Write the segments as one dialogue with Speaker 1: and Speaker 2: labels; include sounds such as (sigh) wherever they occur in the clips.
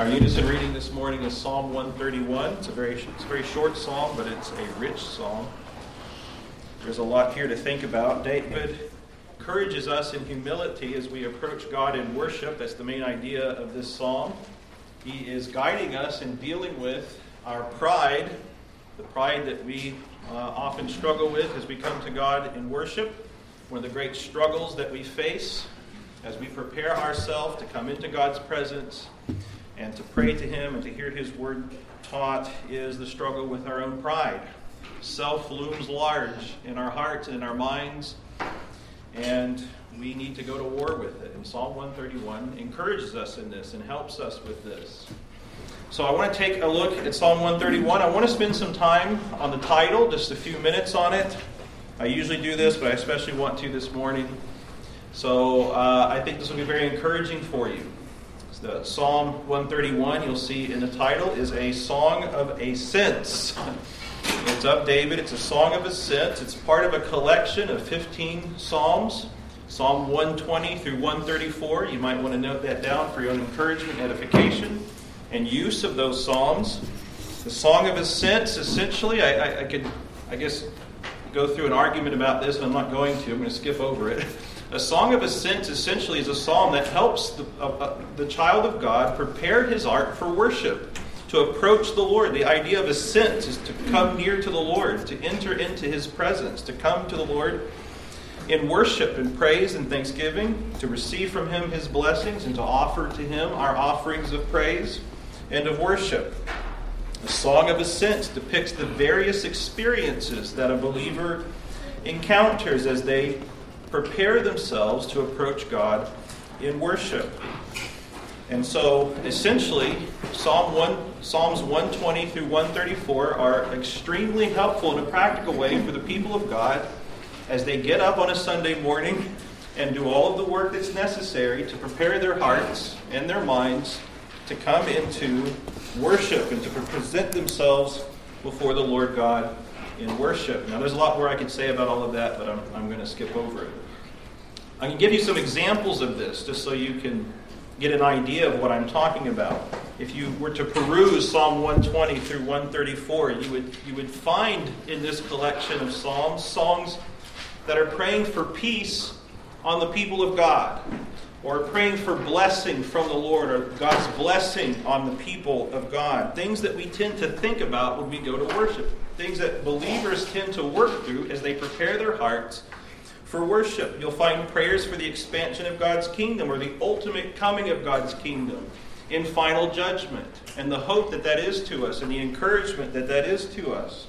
Speaker 1: Our unison reading this morning is Psalm 131. It's a very, it's a very short psalm, but it's a rich psalm. There's a lot here to think about. David encourages us in humility as we approach God in worship. That's the main idea of this psalm. He is guiding us in dealing with our pride, the pride that we uh, often struggle with as we come to God in worship. One of the great struggles that we face as we prepare ourselves to come into God's presence and to pray to Him and to hear His word taught is the struggle with our own pride. Self looms large in our hearts and in our minds, and we need to go to war with it. And Psalm 131 encourages us in this and helps us with this. So I want to take a look at Psalm 131. I want to spend some time on the title, just a few minutes on it. I usually do this, but I especially want to this morning. So uh, I think this will be very encouraging for you. The Psalm 131, you'll see in the title, is a song of ascents. It's of David. It's a song of ascents. It's part of a collection of 15 psalms. Psalm 120 through 134. You might want to note that down for your own encouragement, edification, and use of those psalms. The Song of Ascents, essentially, I, I, I could, I guess, go through an argument about this, and I'm not going to. I'm going to skip over it. A song of ascent essentially is a psalm that helps the, uh, uh, the child of God prepare his heart for worship, to approach the Lord. The idea of ascent is to come near to the Lord, to enter into his presence, to come to the Lord in worship and praise and thanksgiving, to receive from him his blessings, and to offer to him our offerings of praise and of worship. The Song of Ascent depicts the various experiences that a believer encounters as they prepare themselves to approach God in worship. And so, essentially, Psalm 1, Psalms 120 through 134 are extremely helpful in a practical way for the people of God as they get up on a Sunday morning and do all of the work that's necessary to prepare their hearts and their minds to come into worship and to present themselves before the Lord God in worship. Now, there's a lot more I could say about all of that, but I'm, I'm going to skip over it. I can give you some examples of this just so you can get an idea of what I'm talking about. If you were to peruse Psalm 120 through 134, you would, you would find in this collection of Psalms songs that are praying for peace on the people of God, or praying for blessing from the Lord, or God's blessing on the people of God. Things that we tend to think about when we go to worship. Things that believers tend to work through as they prepare their hearts for worship. You'll find prayers for the expansion of God's kingdom or the ultimate coming of God's kingdom in final judgment and the hope that that is to us and the encouragement that that is to us.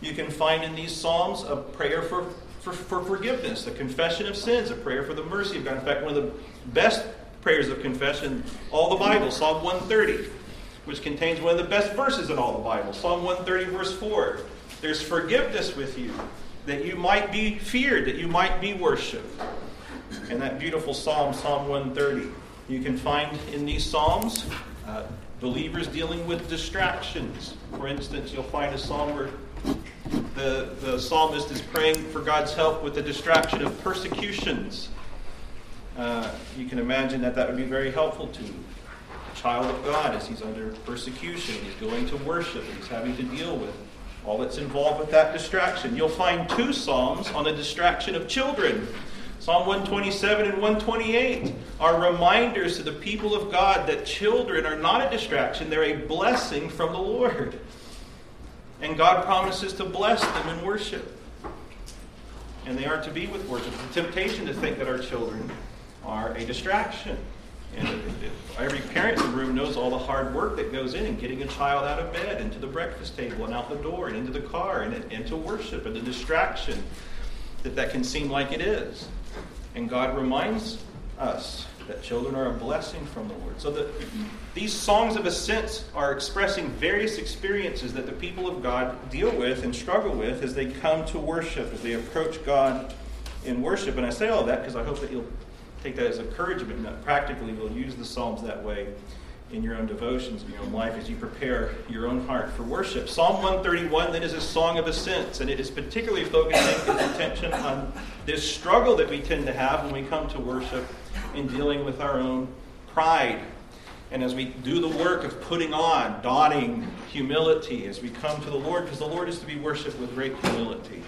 Speaker 1: You can find in these Psalms a prayer for, for, for forgiveness, a confession of sins, a prayer for the mercy of God. In fact, one of the best prayers of confession all the Bible, Psalm 130, which contains one of the best verses in all the Bible, Psalm 130, verse 4. There's forgiveness with you that you might be feared, that you might be worshiped. And that beautiful psalm, Psalm 130. You can find in these psalms uh, believers dealing with distractions. For instance, you'll find a psalm where the, the psalmist is praying for God's help with the distraction of persecutions. Uh, you can imagine that that would be very helpful to a child of God as he's under persecution. He's going to worship he's having to deal with all that's involved with that distraction. You'll find two Psalms on the distraction of children. Psalm 127 and 128 are reminders to the people of God that children are not a distraction, they're a blessing from the Lord. And God promises to bless them in worship. And they are to be with worship. The temptation to think that our children are a distraction. And every parent in the room knows all the hard work that goes in in getting a child out of bed, into the breakfast table, and out the door, and into the car, and into worship, and the distraction that that can seem like it is. And God reminds us that children are a blessing from the Lord. So that these songs of ascent are expressing various experiences that the people of God deal with and struggle with as they come to worship, as they approach God in worship. And I say all that because I hope that you'll take that as encouragement that practically you'll use the Psalms that way in your own devotions, in your own life, as you prepare your own heart for worship. Psalm 131 then is a song of ascents, and it is particularly focusing its attention on this struggle that we tend to have when we come to worship in dealing with our own pride. and as we do the work of putting on, donning humility as we come to the Lord, because the Lord is to be worshiped with great humility.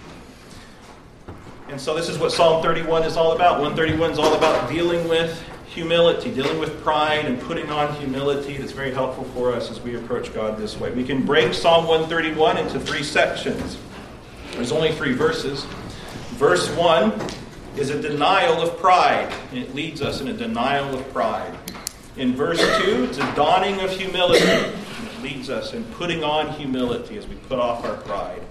Speaker 1: And so this is what Psalm 31 is all about. 131 is all about dealing with humility, dealing with pride and putting on humility. That's very helpful for us as we approach God this way. We can break Psalm 131 into three sections. There's only three verses. Verse 1 is a denial of pride, and it leads us in a denial of pride. In verse 2, it's a donning of humility, and it leads us in putting on humility as we put off our pride.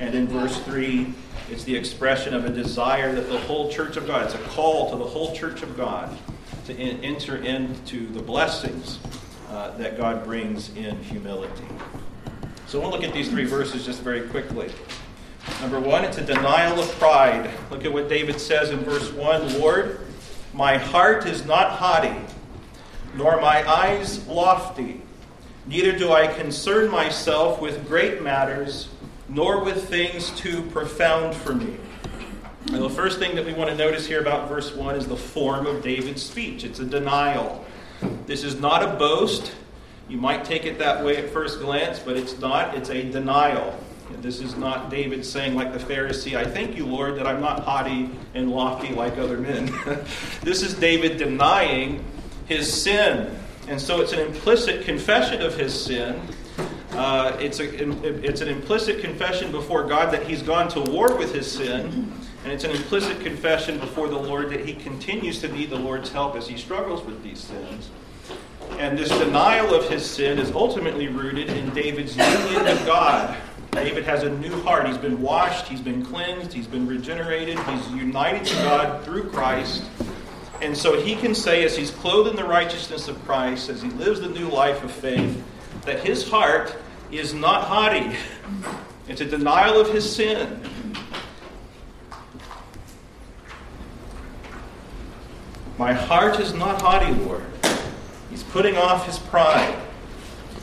Speaker 1: And in verse 3, it's the expression of a desire that the whole church of God, it's a call to the whole church of God to in, enter into the blessings uh, that God brings in humility. So we'll look at these three verses just very quickly. Number one, it's a denial of pride. Look at what David says in verse 1 Lord, my heart is not haughty, nor my eyes lofty. Neither do I concern myself with great matters, nor with things too profound for me. The first thing that we want to notice here about verse 1 is the form of David's speech. It's a denial. This is not a boast. You might take it that way at first glance, but it's not. It's a denial. This is not David saying, like the Pharisee, I thank you, Lord, that I'm not haughty and lofty like other men. (laughs) this is David denying his sin. And so it's an implicit confession of his sin. Uh, it's, a, it's an implicit confession before God that he's gone to war with his sin. And it's an implicit confession before the Lord that he continues to need the Lord's help as he struggles with these sins. And this denial of his sin is ultimately rooted in David's union with God. David has a new heart. He's been washed, he's been cleansed, he's been regenerated, he's united to God through Christ. And so he can say, as he's clothed in the righteousness of Christ, as he lives the new life of faith, that his heart is not haughty. It's a denial of his sin. My heart is not haughty, Lord. He's putting off his pride.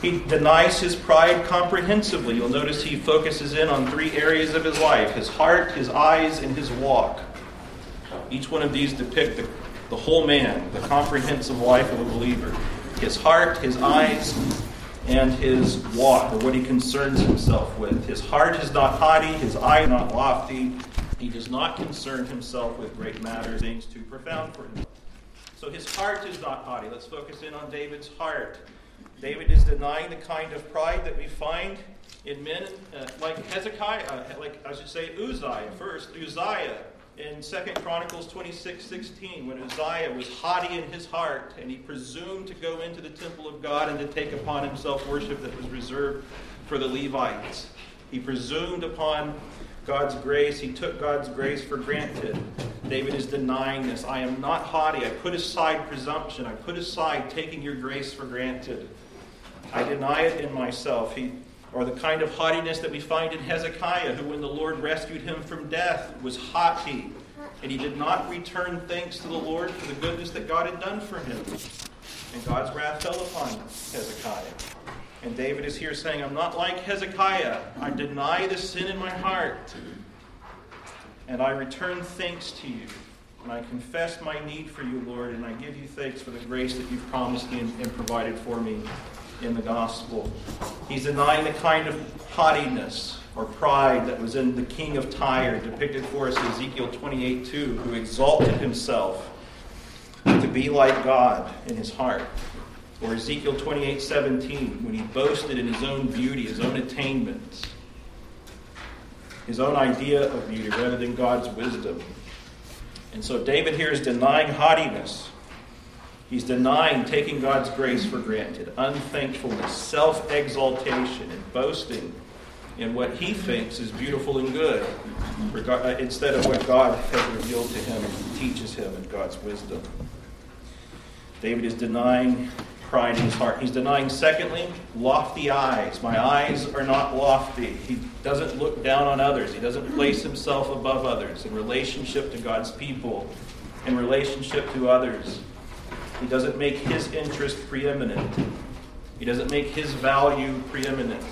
Speaker 1: He denies his pride comprehensively. You'll notice he focuses in on three areas of his life his heart, his eyes, and his walk. Each one of these depict the, the whole man, the comprehensive life of a believer. His heart, his eyes, and his walk, or what he concerns himself with. His heart is not haughty, his eye not lofty. He does not concern himself with great matters, things too profound for him. So his heart is not haughty. Let's focus in on David's heart. David is denying the kind of pride that we find in men uh, like Hezekiah, uh, like I should say Uzziah first. Uzziah in 2 Chronicles 26 16, when Uzziah was haughty in his heart and he presumed to go into the temple of God and to take upon himself worship that was reserved for the Levites. He presumed upon God's grace. He took God's grace for granted. David is denying this. I am not haughty. I put aside presumption. I put aside taking your grace for granted. I deny it in myself. He, or the kind of haughtiness that we find in Hezekiah, who, when the Lord rescued him from death, was haughty. And he did not return thanks to the Lord for the goodness that God had done for him. And God's wrath fell upon Hezekiah. And David is here saying, I'm not like Hezekiah. I deny the sin in my heart. And I return thanks to you. And I confess my need for you, Lord, and I give you thanks for the grace that you've promised me and, provided for me in the gospel. He's denying the kind of haughtiness or pride that was in the king of Tyre, depicted for us in Ezekiel 28 2, who exalted himself to be like God in his heart. Or Ezekiel 28 17, when he boasted in his own beauty, his own attainments, his own idea of beauty rather than God's wisdom. And so David here is denying haughtiness. He's denying taking God's grace for granted, unthankfulness, self exaltation, and boasting in what he thinks is beautiful and good, uh, instead of what God has revealed to him and teaches him in God's wisdom. David is denying pride in his heart. He's denying, secondly, lofty eyes. My eyes are not lofty. He doesn't look down on others, he doesn't place himself above others in relationship to God's people, in relationship to others. He doesn't make his interest preeminent. He doesn't make his value preeminent.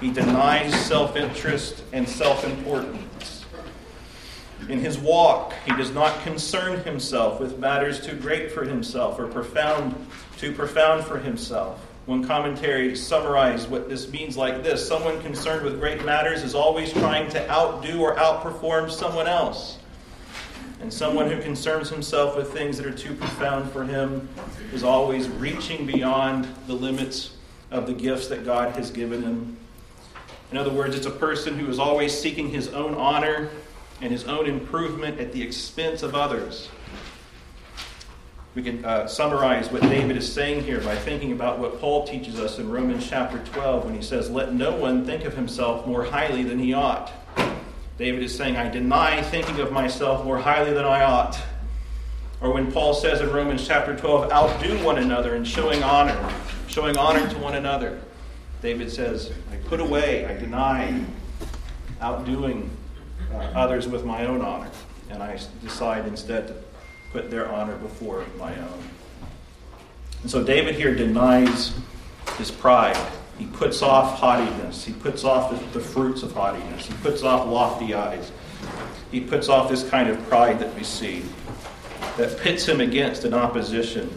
Speaker 1: He denies self interest and self importance. In his walk, he does not concern himself with matters too great for himself or profound too profound for himself. One commentary summarized what this means like this Someone concerned with great matters is always trying to outdo or outperform someone else. And someone who concerns himself with things that are too profound for him is always reaching beyond the limits of the gifts that God has given him. In other words, it's a person who is always seeking his own honor and his own improvement at the expense of others. We can uh, summarize what David is saying here by thinking about what Paul teaches us in Romans chapter 12 when he says, Let no one think of himself more highly than he ought. David is saying, I deny thinking of myself more highly than I ought. Or when Paul says in Romans chapter 12, outdo one another in showing honor, showing honor to one another. David says, I put away, I deny outdoing uh, others with my own honor, and I decide instead to put their honor before my own. And so David here denies his pride. He puts off haughtiness. He puts off the, the, fruits of haughtiness. He puts off lofty eyes. He puts off this kind of pride that we see that pits him against an opposition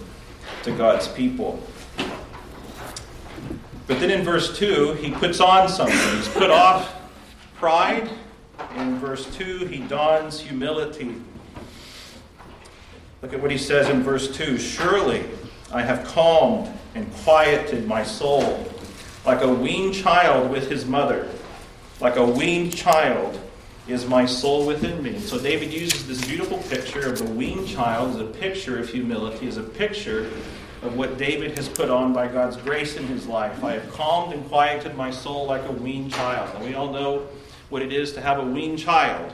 Speaker 1: to God's people. But then in verse 2, he puts on something. He's put off pride. In verse 2, he dons humility. Look at what he says in verse 2 Surely I have calmed and quieted my soul, like a weaned child with his mother. Like a weaned child is my soul within me. So David uses this beautiful picture of the weaned child as a picture of humility, as a picture of what David has put on by God's grace in his life. I have calmed and quieted my soul like a weaned child. And we all know what it is to have a weaned child.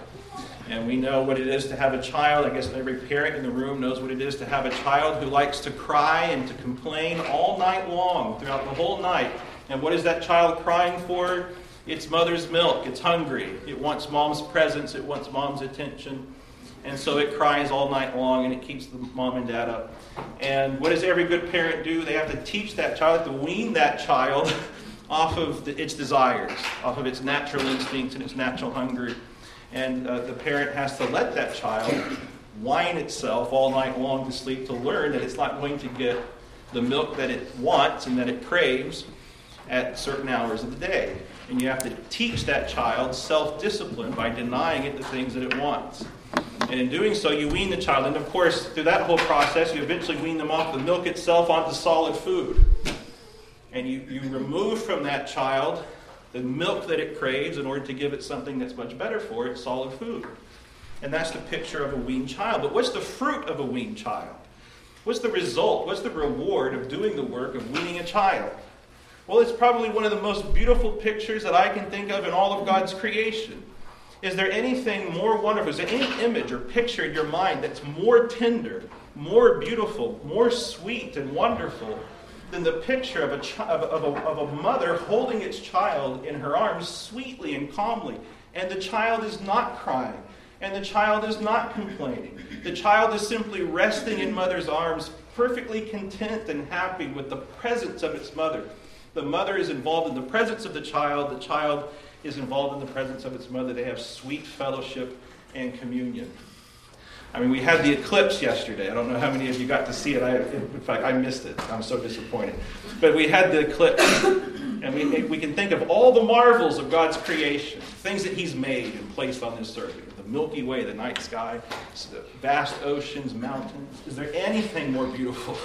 Speaker 1: And we know what it is to have a child. I guess every parent in the room knows what it is to have a child who likes to cry and to complain all night long, throughout the whole night. And what is that child crying for? It's mother's milk. It's hungry. It wants mom's presence. It wants mom's attention. And so it cries all night long and it keeps the mom and dad up. And what does every good parent do? They have to teach that child, to wean that child (laughs) off of the, its desires, off of its natural instincts and its natural hunger and uh, the parent has to let that child whine itself all night long to sleep to learn that it's not going to get the milk that it wants and that it craves at certain hours of the day. And you have to teach that child self discipline by denying it the things that it wants. And in doing so, you wean the child. And of course, through that whole process, you eventually wean them off the milk itself onto solid food. And you, you remove from that child the milk that it craves in order to give it something that's much better for it, solid food. And that's the picture of a weaned child. But what's the fruit of a weaned child? What's the result? What's the reward of doing the work of weaning a child? Well, it's probably one of the most beautiful pictures that I can think of in all of God's creation. Is there anything more wonderful? Is there any image or picture in your mind that's more tender, more beautiful, more sweet and wonderful than the picture of a, chi- of, a, of a mother holding its child in her arms sweetly and calmly. And the child is not crying. And the child is not complaining. The child is simply resting in mother's arms, perfectly content and happy with the presence of its mother. The mother is involved in the presence of the child. The child is involved in the presence of its mother. They have sweet fellowship and communion. I mean, we had the eclipse yesterday. I don't know how many of you got to see it. I, in fact, I missed it. I'm so disappointed. But we had the eclipse, and we, we can think of all the marvels of God's creation, things that He's made and placed on this earth the Milky Way, the night sky, the vast oceans, mountains. Is there anything more beautiful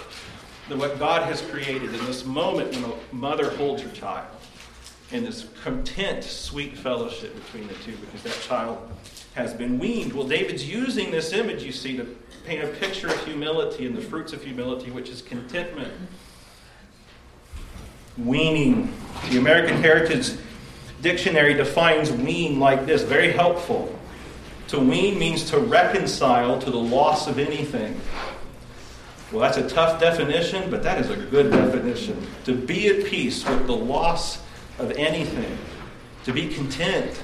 Speaker 1: than what God has created in this moment when a mother holds her child? In this content, sweet fellowship between the two, because that child has been weaned. Well, David's using this image, you see, to paint a picture of humility and the fruits of humility, which is contentment. Weaning. The American Heritage Dictionary defines wean like this very helpful. To wean means to reconcile to the loss of anything. Well, that's a tough definition, but that is a good definition. To be at peace with the loss of anything, to be content,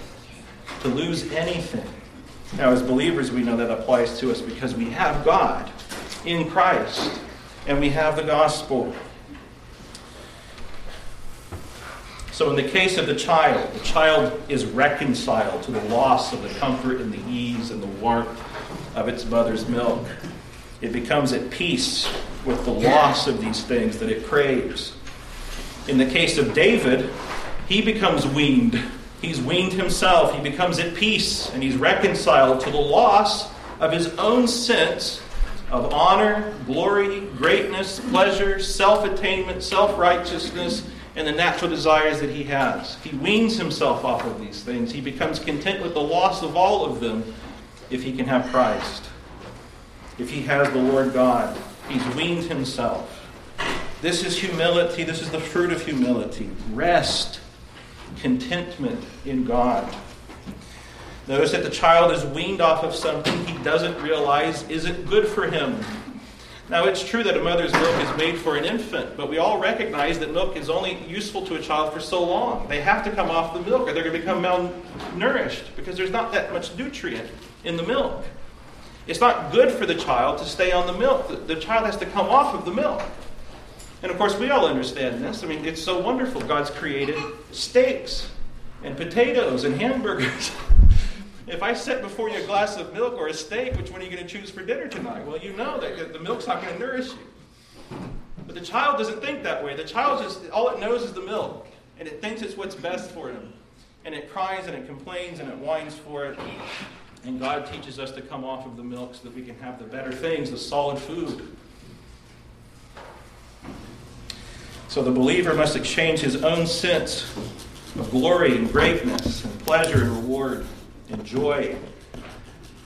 Speaker 1: to lose anything. Now, as believers, we know that applies to us because we have God in Christ and we have the gospel. So, in the case of the child, the child is reconciled to the loss of the comfort and the ease and the warmth of its mother's milk. It becomes at peace with the loss of these things that it craves. In the case of David, he becomes weaned. He's weaned himself. He becomes at peace, and he's reconciled to the loss of his own sense of honor, glory, greatness, pleasure, self attainment, self righteousness, and the natural desires that he has. He weans himself off of these things. He becomes content with the loss of all of them if he can have Christ. If he has the Lord God, he's weaned himself. This is humility. This is the fruit of humility. Rest, contentment in God. Notice that the child is weaned off of something he doesn't realize isn't good for him. Now, it's true that a mother's milk is made for an infant, but we all recognize that milk is only useful to a child for so long. They have to come off the milk or they're going to become malnourished because there's not that much nutrient in the milk. It's not good for the child to stay on the milk. The, the child has to come off of the milk. And of course, we all understand this. I mean, it's so wonderful. God's created steaks and potatoes and hamburgers. (laughs) If I set before you a glass of milk or a steak, which one are you going to choose for dinner tonight? Well, you know that the milk's not going to nourish you. But the child doesn't think that way. The child just, all it knows is the milk, and it thinks it's what's best for him. And it cries and it complains and it whines for it. And God teaches us to come off of the milk so that we can have the better things, the solid food. So the believer must exchange his own sense of glory and greatness and pleasure and reward and joy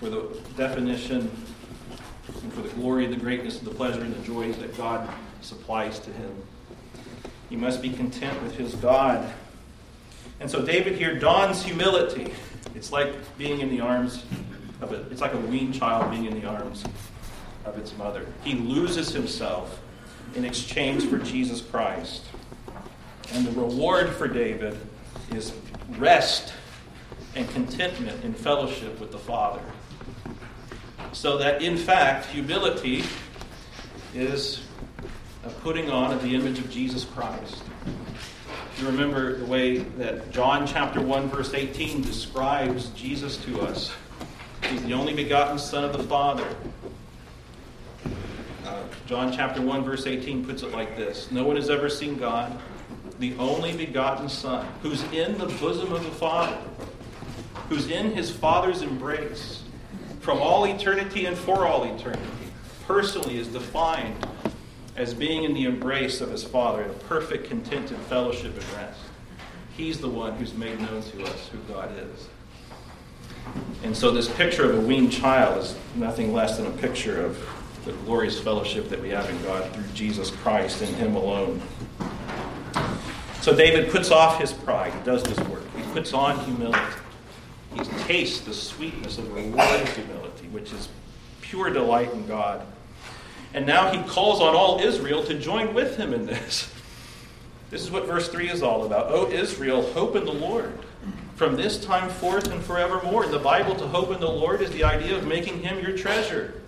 Speaker 1: for the definition and for the glory, and the greatness, and the pleasure, and the joys that God supplies to him. He must be content with his God. And so David here dons humility. It's like being in the arms of a, it's like a weaned child being in the arms of its mother. He loses himself in exchange for Jesus Christ. And the reward for David is rest and contentment in fellowship with the Father. So that, in fact, humility is a putting on of the image of Jesus Christ. Remember the way that John chapter 1, verse 18 describes Jesus to us. He's the only begotten Son of the Father. Uh, John chapter 1, verse 18 puts it like this No one has ever seen God, the only begotten Son, who's in the bosom of the Father who's in his Father's embrace from all eternity and for all eternity, personally is defined as being in the embrace of his Father in a perfect, contented fellowship and rest. He's the one who's made known to us who God is. And so, this picture of a weaned child is nothing less than a picture of the glorious fellowship that we have in God through Jesus Christ and Him alone. So, David puts off his pride. He does this work. He puts on humility. He tastes the sweetness of rewarded humility, which is pure delight in God. And now he calls on all Israel to join with him in this. (laughs) This is what verse 3 is all about. O Israel, hope in the Lord from this time forth and forevermore. In the Bible, to hope in the Lord is the idea of making him your treasure.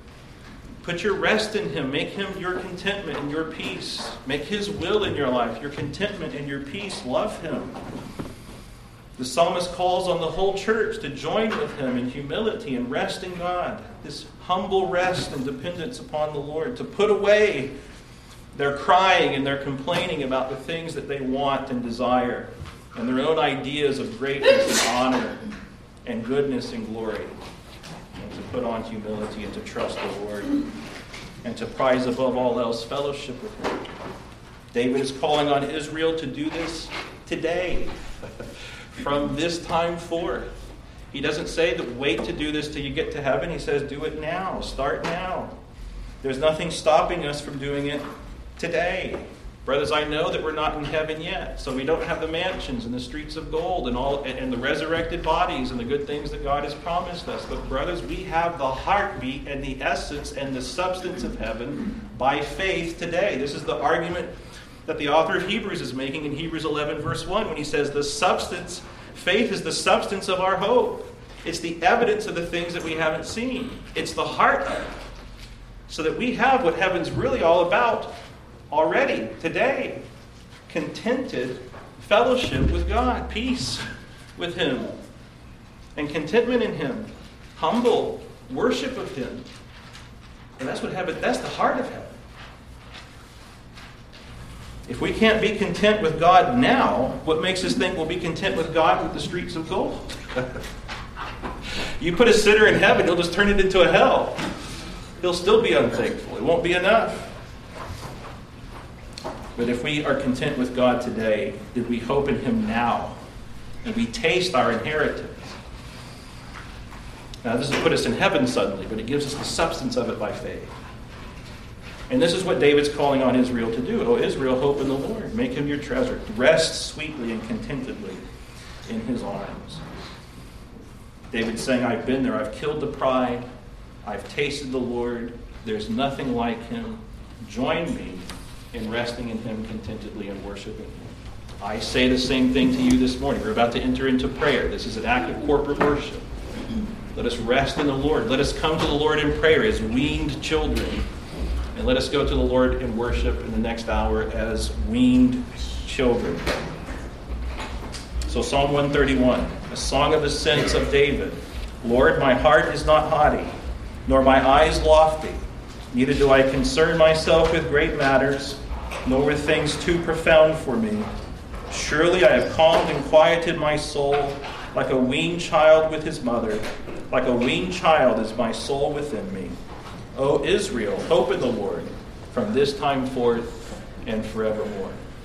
Speaker 1: Put your rest in him. Make him your contentment and your peace. Make his will in your life, your contentment and your peace. Love him. The psalmist calls on the whole church to join with him in humility and rest in God, this humble rest and dependence upon the Lord, to put away their crying and their complaining about the things that they want and desire, and their own ideas of greatness and honor and goodness and glory, and to put on humility and to trust the Lord, and to prize above all else fellowship with Him. David is calling on Israel to do this today. From this time forth. He doesn't say that wait to do this till you get to heaven. He says do it now. Start now. There's nothing stopping us from doing it today. Brothers, I know that we're not in heaven yet, so we don't have the mansions and the streets of gold and all and the resurrected bodies and the good things that God has promised us. But brothers, we have the heartbeat and the essence and the substance of heaven by faith today. This is the argument that the author of Hebrews is making in Hebrews 11, verse 1, when he says, The substance, faith is the substance of our hope. It's the evidence of the things that we haven't seen, it's the heart of it. So that we have what heaven's really all about already, today. Contented fellowship with God, peace with Him, and contentment in Him, humble worship of Him. And that's what heaven, that's the heart of heaven. If we can't be content with God now, what makes us think we'll be content with God with the streets of gold? (laughs) you put a sinner in heaven, he'll just turn it into a hell. He'll still be unthankful. It won't be enough. But if we are content with God today, then we hope in Him now, and we taste our inheritance. Now, this doesn't put us in heaven suddenly, but it gives us the substance of it by faith. And this is what David's calling on Israel to do. Oh, Israel, hope in the Lord. Make him your treasure. Rest sweetly and contentedly in his arms. David's saying, I've been there. I've killed the pride. I've tasted the Lord. There's nothing like him. Join me in resting in him contentedly and worshiping him. I say the same thing to you this morning. We're about to enter into prayer. This is an act of corporate worship. Let us rest in the Lord. Let us come to the Lord in prayer as weaned children let us go to the Lord in worship in the next hour as weaned children. So, Psalm 131, a song of ascents of David. Lord, my heart is not haughty, nor my eyes lofty. Neither do I concern myself with great matters, nor with things too profound for me. Surely I have calmed and quieted my soul like a weaned child with his mother. Like a weaned child is my soul within me. O Israel, hope in the Lord from this time forth and forevermore.